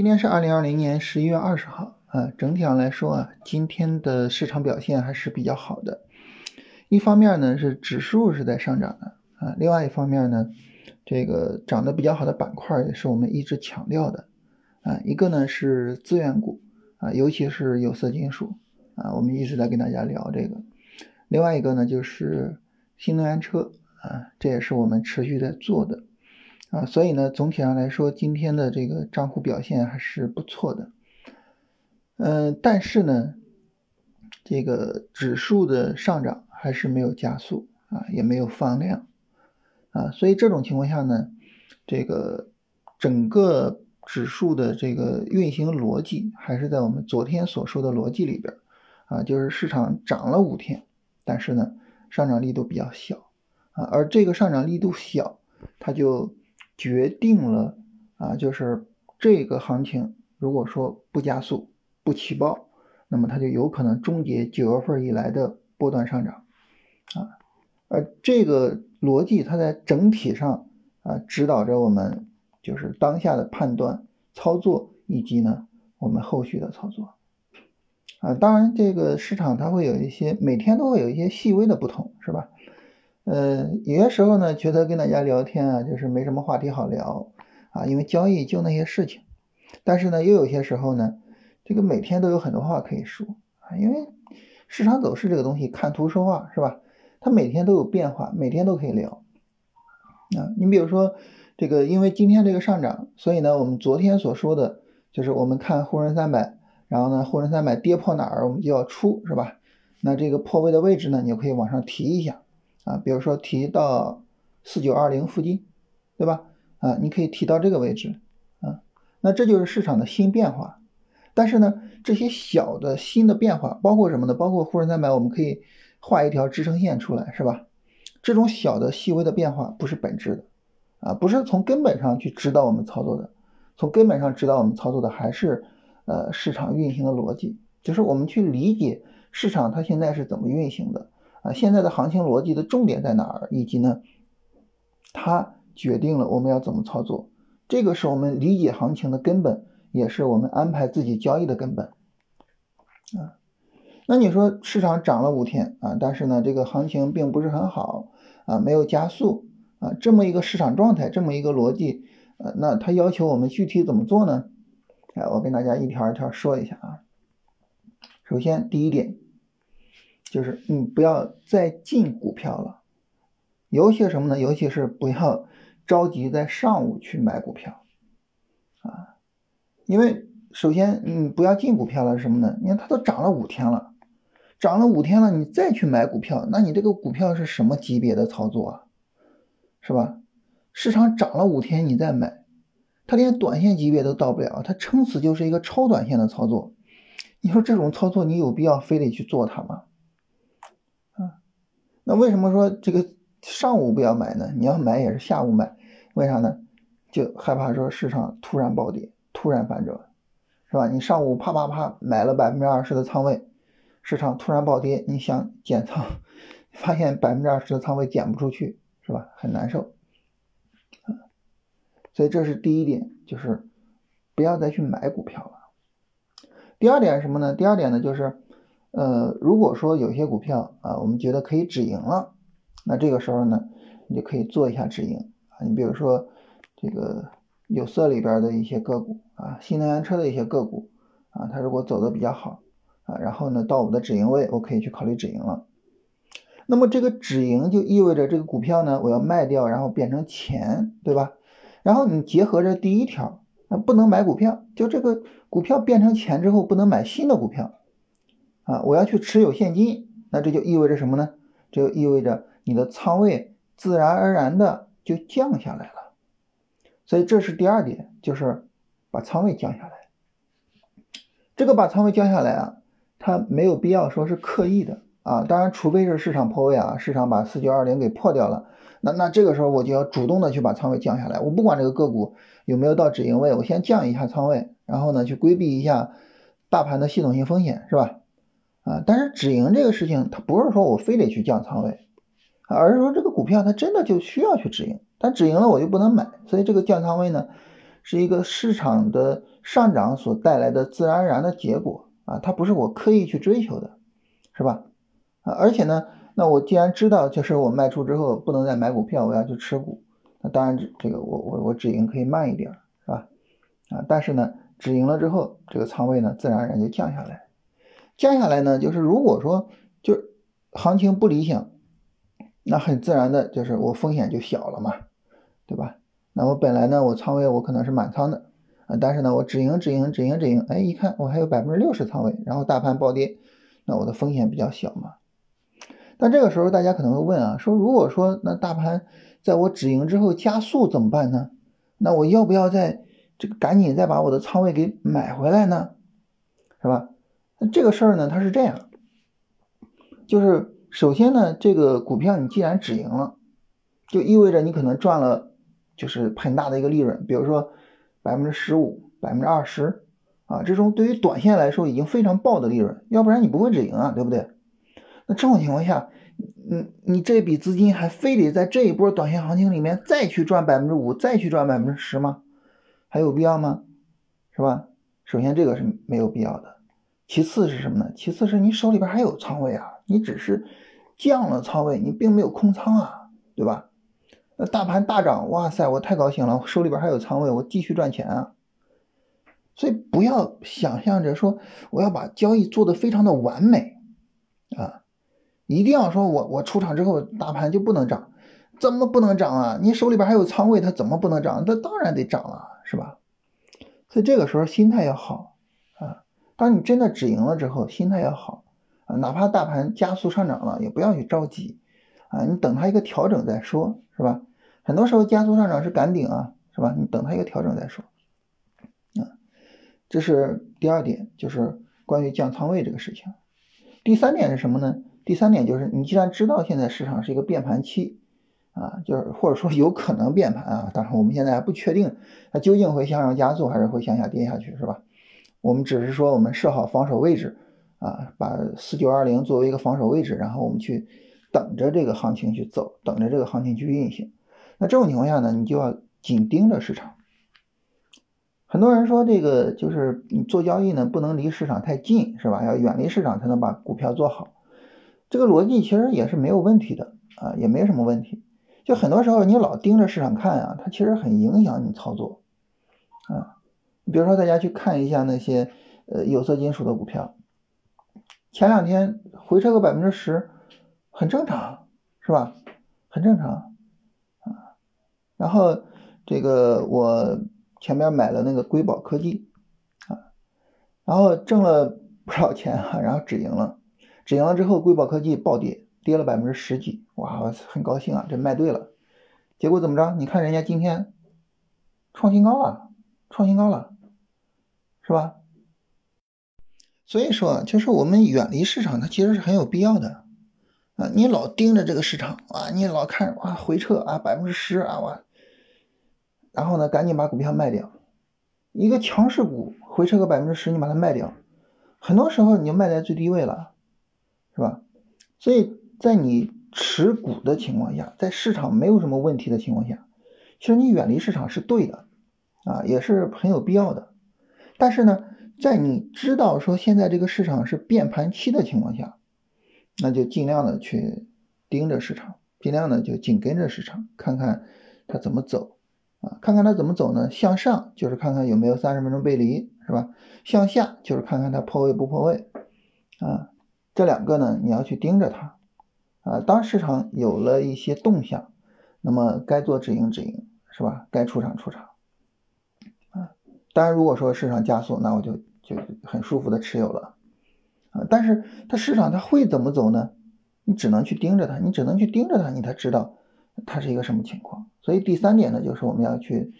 今天是二零二零年十一月二十号啊，整体上来说啊，今天的市场表现还是比较好的。一方面呢是指数是在上涨的啊，另外一方面呢，这个涨得比较好的板块也是我们一直强调的啊。一个呢是资源股啊，尤其是有色金属啊，我们一直在跟大家聊这个。另外一个呢就是新能源车啊，这也是我们持续在做的。啊，所以呢，总体上来说，今天的这个账户表现还是不错的。嗯，但是呢，这个指数的上涨还是没有加速啊，也没有放量啊，所以这种情况下呢，这个整个指数的这个运行逻辑还是在我们昨天所说的逻辑里边啊，就是市场涨了五天，但是呢，上涨力度比较小啊，而这个上涨力度小，它就。决定了啊，就是这个行情，如果说不加速、不起爆，那么它就有可能终结九月份以来的波段上涨啊。而这个逻辑，它在整体上啊指导着我们，就是当下的判断、操作以及呢我们后续的操作啊。当然，这个市场它会有一些每天都会有一些细微的不同，是吧？呃，有些时候呢，觉得跟大家聊天啊，就是没什么话题好聊啊，因为交易就那些事情。但是呢，又有些时候呢，这个每天都有很多话可以说啊，因为市场走势这个东西，看图说话是吧？它每天都有变化，每天都可以聊啊。你比如说这个，因为今天这个上涨，所以呢，我们昨天所说的就是我们看沪深三百，然后呢，沪深三百跌破哪儿，我们就要出是吧？那这个破位的位置呢，你就可以往上提一下。啊，比如说提到四九二零附近，对吧？啊，你可以提到这个位置，啊，那这就是市场的新变化。但是呢，这些小的新的变化包括什么呢？包括沪深三百，我们可以画一条支撑线出来，是吧？这种小的细微的变化不是本质的，啊，不是从根本上去指导我们操作的，从根本上指导我们操作的还是呃市场运行的逻辑，就是我们去理解市场它现在是怎么运行的。啊，现在的行情逻辑的重点在哪儿？以及呢，它决定了我们要怎么操作，这个是我们理解行情的根本，也是我们安排自己交易的根本。啊，那你说市场涨了五天啊，但是呢，这个行情并不是很好啊，没有加速啊，这么一个市场状态，这么一个逻辑，呃，那它要求我们具体怎么做呢？哎，我跟大家一条一条说一下啊。首先，第一点。就是你不要再进股票了，尤其什么呢？尤其是不要着急在上午去买股票啊，因为首先你不要进股票了，是什么呢？你看它都涨了五天了，涨了五天了，你再去买股票，那你这个股票是什么级别的操作啊？是吧？市场涨了五天你再买，它连短线级别都到不了，它撑死就是一个超短线的操作。你说这种操作你有必要非得去做它吗？那为什么说这个上午不要买呢？你要买也是下午买，为啥呢？就害怕说市场突然暴跌、突然反转，是吧？你上午啪啪啪买了百分之二十的仓位，市场突然暴跌，你想减仓，发现百分之二十的仓位减不出去，是吧？很难受。所以这是第一点，就是不要再去买股票了。第二点是什么呢？第二点呢就是。呃，如果说有些股票啊，我们觉得可以止盈了，那这个时候呢，你就可以做一下止盈啊。你比如说这个有色里边的一些个股啊，新能源车的一些个股啊，它如果走的比较好啊，然后呢到我们的止盈位，我可以去考虑止盈了。那么这个止盈就意味着这个股票呢，我要卖掉，然后变成钱，对吧？然后你结合着第一条，那不能买股票，就这个股票变成钱之后，不能买新的股票。啊，我要去持有现金，那这就意味着什么呢？这就意味着你的仓位自然而然的就降下来了。所以这是第二点，就是把仓位降下来。这个把仓位降下来啊，它没有必要说是刻意的啊。当然，除非是市场破位啊，市场把四九二零给破掉了，那那这个时候我就要主动的去把仓位降下来。我不管这个个股有没有到止盈位，我先降一下仓位，然后呢去规避一下大盘的系统性风险，是吧？啊，但是止盈这个事情，它不是说我非得去降仓位，而是说这个股票它真的就需要去止盈，但止盈了我就不能买，所以这个降仓位呢，是一个市场的上涨所带来的自然而然的结果啊，它不是我刻意去追求的，是吧？啊，而且呢，那我既然知道就是我卖出之后不能再买股票，我要去持股，那当然这个我我我止盈可以慢一点，是吧？啊，但是呢，止盈了之后，这个仓位呢自然而然就降下来，接下来呢，就是如果说就行情不理想。那很自然的就是我风险就小了嘛，对吧？那我本来呢，我仓位我可能是满仓的啊，但是呢，我止盈止盈止盈止盈，哎，一看我还有百分之六十仓位，然后大盘暴跌，那我的风险比较小嘛。但这个时候大家可能会问啊，说如果说那大盘在我止盈之后加速怎么办呢？那我要不要在这个赶紧再把我的仓位给买回来呢？是吧？那这个事儿呢，它是这样，就是。首先呢，这个股票你既然止盈了，就意味着你可能赚了，就是很大的一个利润，比如说百分之十五、百分之二十啊，这种对于短线来说已经非常爆的利润，要不然你不会止盈啊，对不对？那这种情况下，你你这笔资金还非得在这一波短线行情里面再去赚百分之五，再去赚百分之十吗？还有必要吗？是吧？首先这个是没有必要的，其次是什么呢？其次是你手里边还有仓位啊。你只是降了仓位，你并没有空仓啊，对吧？那大盘大涨，哇塞，我太高兴了，我手里边还有仓位，我继续赚钱啊。所以不要想象着说我要把交易做得非常的完美啊，一定要说我我出场之后大盘就不能涨，怎么不能涨啊？你手里边还有仓位，它怎么不能涨？它当然得涨了，是吧？所以这个时候心态要好，当你真的止盈了之后，心态要好啊。哪怕大盘加速上涨了，也不要去着急啊！你等它一个调整再说，是吧？很多时候加速上涨是赶顶啊，是吧？你等它一个调整再说啊。这是第二点，就是关于降仓位这个事情。第三点是什么呢？第三点就是你既然知道现在市场是一个变盘期啊，就是或者说有可能变盘啊，当然我们现在还不确定它究竟会向上加速还是会向下跌下去，是吧？我们只是说我们设好防守位置。啊，把四九二零作为一个防守位置，然后我们去等着这个行情去走，等着这个行情去运行。那这种情况下呢，你就要紧盯着市场。很多人说这个就是你做交易呢，不能离市场太近，是吧？要远离市场才能把股票做好。这个逻辑其实也是没有问题的啊，也没什么问题。就很多时候你老盯着市场看啊，它其实很影响你操作啊。比如说大家去看一下那些呃有色金属的股票。前两天回撤个百分之十，很正常，是吧？很正常啊。然后这个我前面买了那个硅宝科技啊，然后挣了不少钱啊，然后止盈了，止盈了之后，硅宝科技暴跌，跌了百分之十几，哇，我很高兴啊，这卖对了。结果怎么着？你看人家今天创新高了，创新高了，是吧？所以说，就是我们远离市场，它其实是很有必要的啊！你老盯着这个市场啊，你老看啊回撤啊百分之十啊哇，然后呢赶紧把股票卖掉。一个强势股回撤个百分之十，你把它卖掉，很多时候你就卖在最低位了，是吧？所以在你持股的情况下，在市场没有什么问题的情况下，其实你远离市场是对的啊，也是很有必要的。但是呢？在你知道说现在这个市场是变盘期的情况下，那就尽量的去盯着市场，尽量的就紧跟着市场，看看它怎么走啊？看看它怎么走呢？向上就是看看有没有三十分钟背离，是吧？向下就是看看它破位不破位啊？这两个呢，你要去盯着它啊。当市场有了一些动向，那么该做止盈止盈，是吧？该出场出场。当然，如果说市场加速，那我就。就很舒服的持有了啊，但是它市场它会怎么走呢？你只能去盯着它，你只能去盯着它，你才知道它是一个什么情况。所以第三点呢，就是我们要去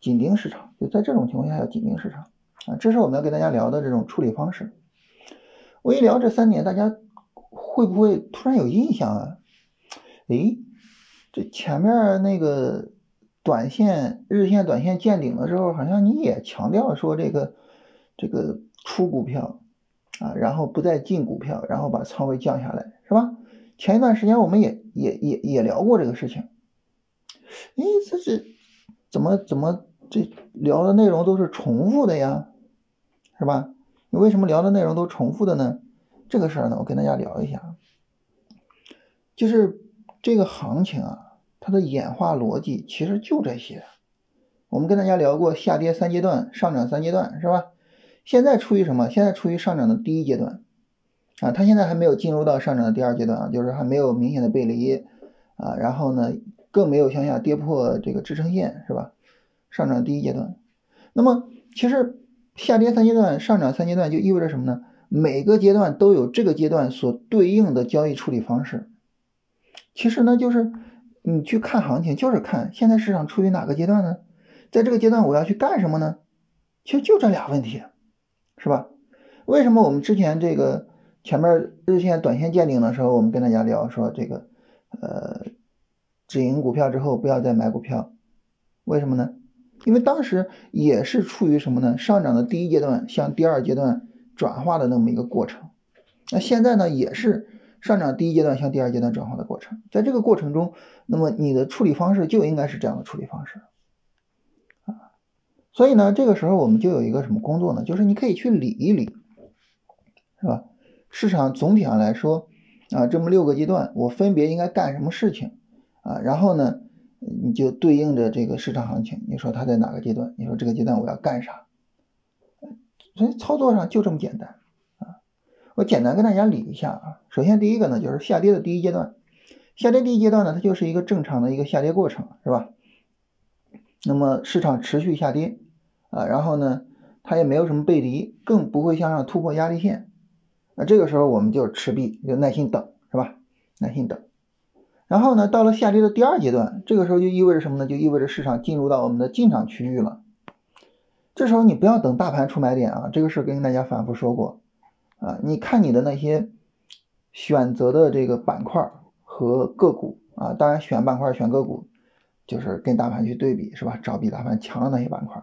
紧盯市场，就在这种情况下要紧盯市场啊，这是我们要跟大家聊的这种处理方式。我一聊这三点，大家会不会突然有印象啊？诶，这前面那个短线、日线、短线见顶的时候，好像你也强调说这个。这个出股票啊，然后不再进股票，然后把仓位降下来，是吧？前一段时间我们也也也也聊过这个事情。哎，这是怎么怎么这聊的内容都是重复的呀，是吧？你为什么聊的内容都重复的呢？这个事儿呢，我跟大家聊一下，就是这个行情啊，它的演化逻辑其实就这些。我们跟大家聊过下跌三阶段，上涨三阶段，是吧？现在处于什么？现在处于上涨的第一阶段啊，它现在还没有进入到上涨的第二阶段啊，就是还没有明显的背离啊，然后呢，更没有向下跌破这个支撑线，是吧？上涨第一阶段，那么其实下跌三阶段，上涨三阶段就意味着什么呢？每个阶段都有这个阶段所对应的交易处理方式。其实呢，就是你去看行情，就是看现在市场处于哪个阶段呢？在这个阶段我要去干什么呢？其实就这俩问题，是吧？为什么我们之前这个前面日线、短线见顶的时候，我们跟大家聊说这个呃止盈股票之后不要再买股票，为什么呢？因为当时也是处于什么呢？上涨的第一阶段向第二阶段转化的那么一个过程。那现在呢，也是上涨第一阶段向第二阶段转化的过程。在这个过程中，那么你的处理方式就应该是这样的处理方式啊。所以呢，这个时候我们就有一个什么工作呢？就是你可以去理一理，是吧？市场总体上来说啊，这么六个阶段，我分别应该干什么事情啊？然后呢？你就对应着这个市场行情，你说它在哪个阶段？你说这个阶段我要干啥？所以操作上就这么简单！我简单跟大家理一下啊。首先第一个呢，就是下跌的第一阶段，下跌第一阶段呢，它就是一个正常的一个下跌过程，是吧？那么市场持续下跌啊，然后呢，它也没有什么背离，更不会向上突破压力线，那这个时候我们就持币，就耐心等，是吧？耐心等。然后呢，到了下跌的第二阶段，这个时候就意味着什么呢？就意味着市场进入到我们的进场区域了。这时候你不要等大盘出买点啊，这个事跟大家反复说过啊。你看你的那些选择的这个板块和个股啊，当然选板块选个股就是跟大盘去对比是吧？找比大盘强的那些板块。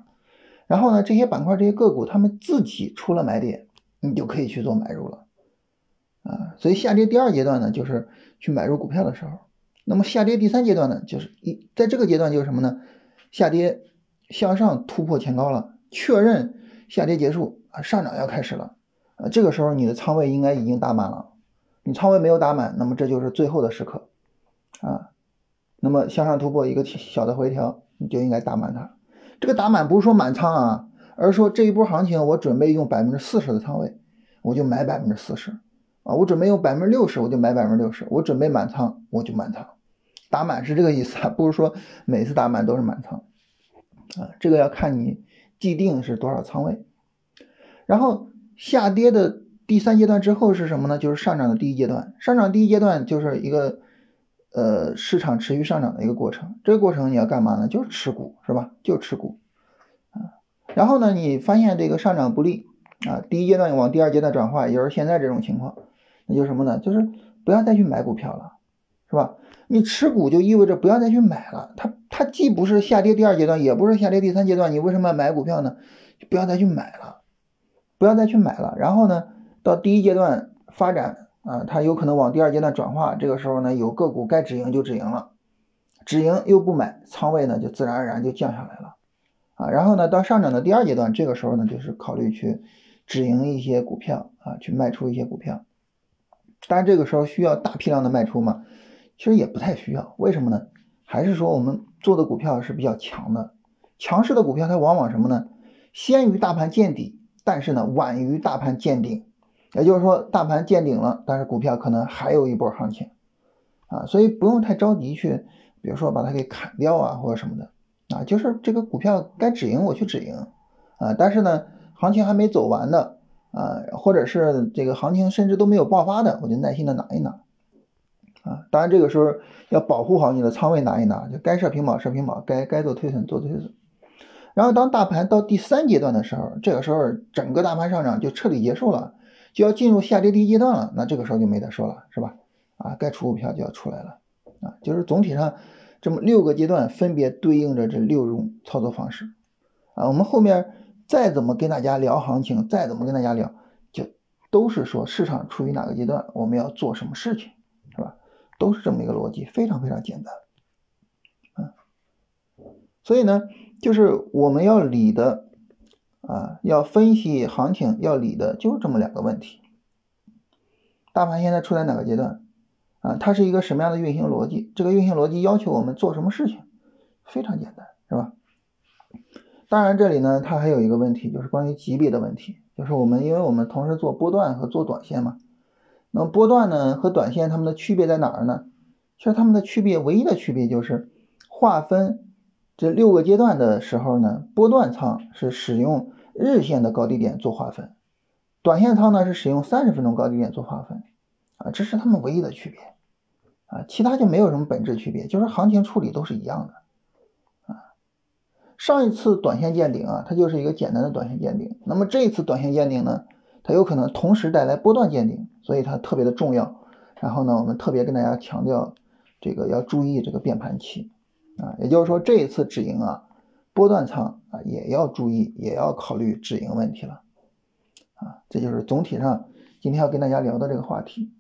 然后呢，这些板块这些个股他们自己出了买点，你就可以去做买入了啊。所以下跌第二阶段呢，就是去买入股票的时候。那么下跌第三阶段呢，就是一在这个阶段就是什么呢？下跌向上突破前高了，确认下跌结束啊，上涨要开始了啊，这个时候你的仓位应该已经打满了，你仓位没有打满，那么这就是最后的时刻啊。那么向上突破一个小的回调，你就应该打满它。这个打满不是说满仓啊，而是说这一波行情我准备用百分之四十的仓位，我就买百分之四十。啊，我准备用百分之六十，我就买百分之六十。我准备满仓，我就满仓，打满是这个意思啊，不是说每次打满都是满仓啊。这个要看你既定是多少仓位。然后下跌的第三阶段之后是什么呢？就是上涨的第一阶段。上涨第一阶段就是一个呃市场持续上涨的一个过程。这个过程你要干嘛呢？就是持股是吧？就持股啊。然后呢，你发现这个上涨不利啊，第一阶段往第二阶段转化，也就是现在这种情况。那就什么呢？就是不要再去买股票了，是吧？你持股就意味着不要再去买了。它它既不是下跌第二阶段，也不是下跌第三阶段，你为什么要买股票呢？就不要再去买了，不要再去买了。然后呢，到第一阶段发展啊，它有可能往第二阶段转化，这个时候呢，有个股该止盈就止盈了，止盈又不买，仓位呢就自然而然就降下来了啊。然后呢，到上涨的第二阶段，这个时候呢，就是考虑去止盈一些股票啊，去卖出一些股票。当然，这个时候需要大批量的卖出吗？其实也不太需要。为什么呢？还是说我们做的股票是比较强的，强势的股票它往往什么呢？先于大盘见底，但是呢晚于大盘见顶。也就是说，大盘见顶了，但是股票可能还有一波行情啊，所以不用太着急去，比如说把它给砍掉啊或者什么的啊，就是这个股票该止盈我去止盈啊，但是呢行情还没走完的。啊，或者是这个行情甚至都没有爆发的，我就耐心的拿一拿，啊，当然这个时候要保护好你的仓位，拿一拿，就该设平保设平保，该该做推损做推损。然后当大盘到第三阶段的时候，这个时候整个大盘上涨就彻底结束了，就要进入下跌第一阶段了，那这个时候就没得说了，是吧？啊，该出股票就要出来了，啊，就是总体上这么六个阶段分别对应着这六种操作方式，啊，我们后面。再怎么跟大家聊行情，再怎么跟大家聊，就都是说市场处于哪个阶段，我们要做什么事情，是吧？都是这么一个逻辑，非常非常简单，嗯。所以呢，就是我们要理的啊，要分析行情要理的，就是这么两个问题。大盘现在处在哪个阶段？啊，它是一个什么样的运行逻辑？这个运行逻辑要求我们做什么事情？非常简单，是吧？当然，这里呢，它还有一个问题，就是关于级别的问题。就是我们，因为我们同时做波段和做短线嘛。那波段呢和短线它们的区别在哪儿呢？其实它们的区别，唯一的区别就是划分这六个阶段的时候呢，波段仓是使用日线的高低点做划分，短线仓呢是使用三十分钟高低点做划分。啊，这是它们唯一的区别。啊，其他就没有什么本质区别，就是行情处理都是一样的。啊，上一次短线见顶啊，它就是一个简单的短线见顶。那么这一次短线见顶呢，它有可能同时带来波段见顶，所以它特别的重要。然后呢，我们特别跟大家强调，这个要注意这个变盘期啊，也就是说这一次止盈啊，波段仓啊也要注意，也要考虑止盈问题了。啊，这就是总体上今天要跟大家聊的这个话题。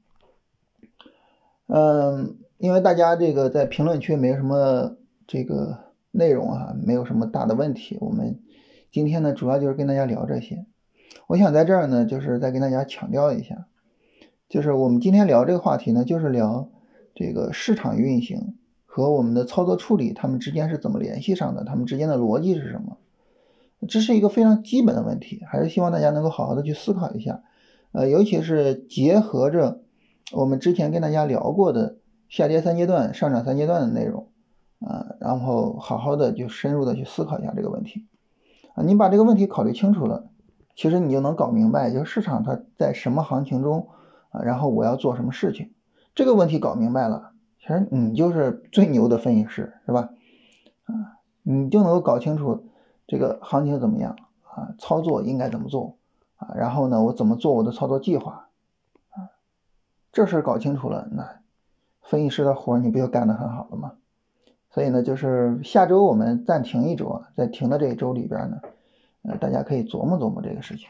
嗯，因为大家这个在评论区没有什么这个内容啊，没有什么大的问题。我们今天呢，主要就是跟大家聊这些。我想在这儿呢，就是再跟大家强调一下，就是我们今天聊这个话题呢，就是聊这个市场运行和我们的操作处理，它们之间是怎么联系上的，它们之间的逻辑是什么？这是一个非常基本的问题，还是希望大家能够好好的去思考一下。呃，尤其是结合着。我们之前跟大家聊过的下跌三阶段、上涨三阶段的内容啊，然后好好的就深入的去思考一下这个问题啊。你把这个问题考虑清楚了，其实你就能搞明白，就是市场它在什么行情中啊，然后我要做什么事情。这个问题搞明白了，其实你就是最牛的分析师，是吧？啊，你就能够搞清楚这个行情怎么样啊，操作应该怎么做啊，然后呢，我怎么做我的操作计划啊。这事搞清楚了，那分析师的活你不就干得很好了吗？所以呢，就是下周我们暂停一周，在停的这一周里边呢，呃，大家可以琢磨琢磨这个事情。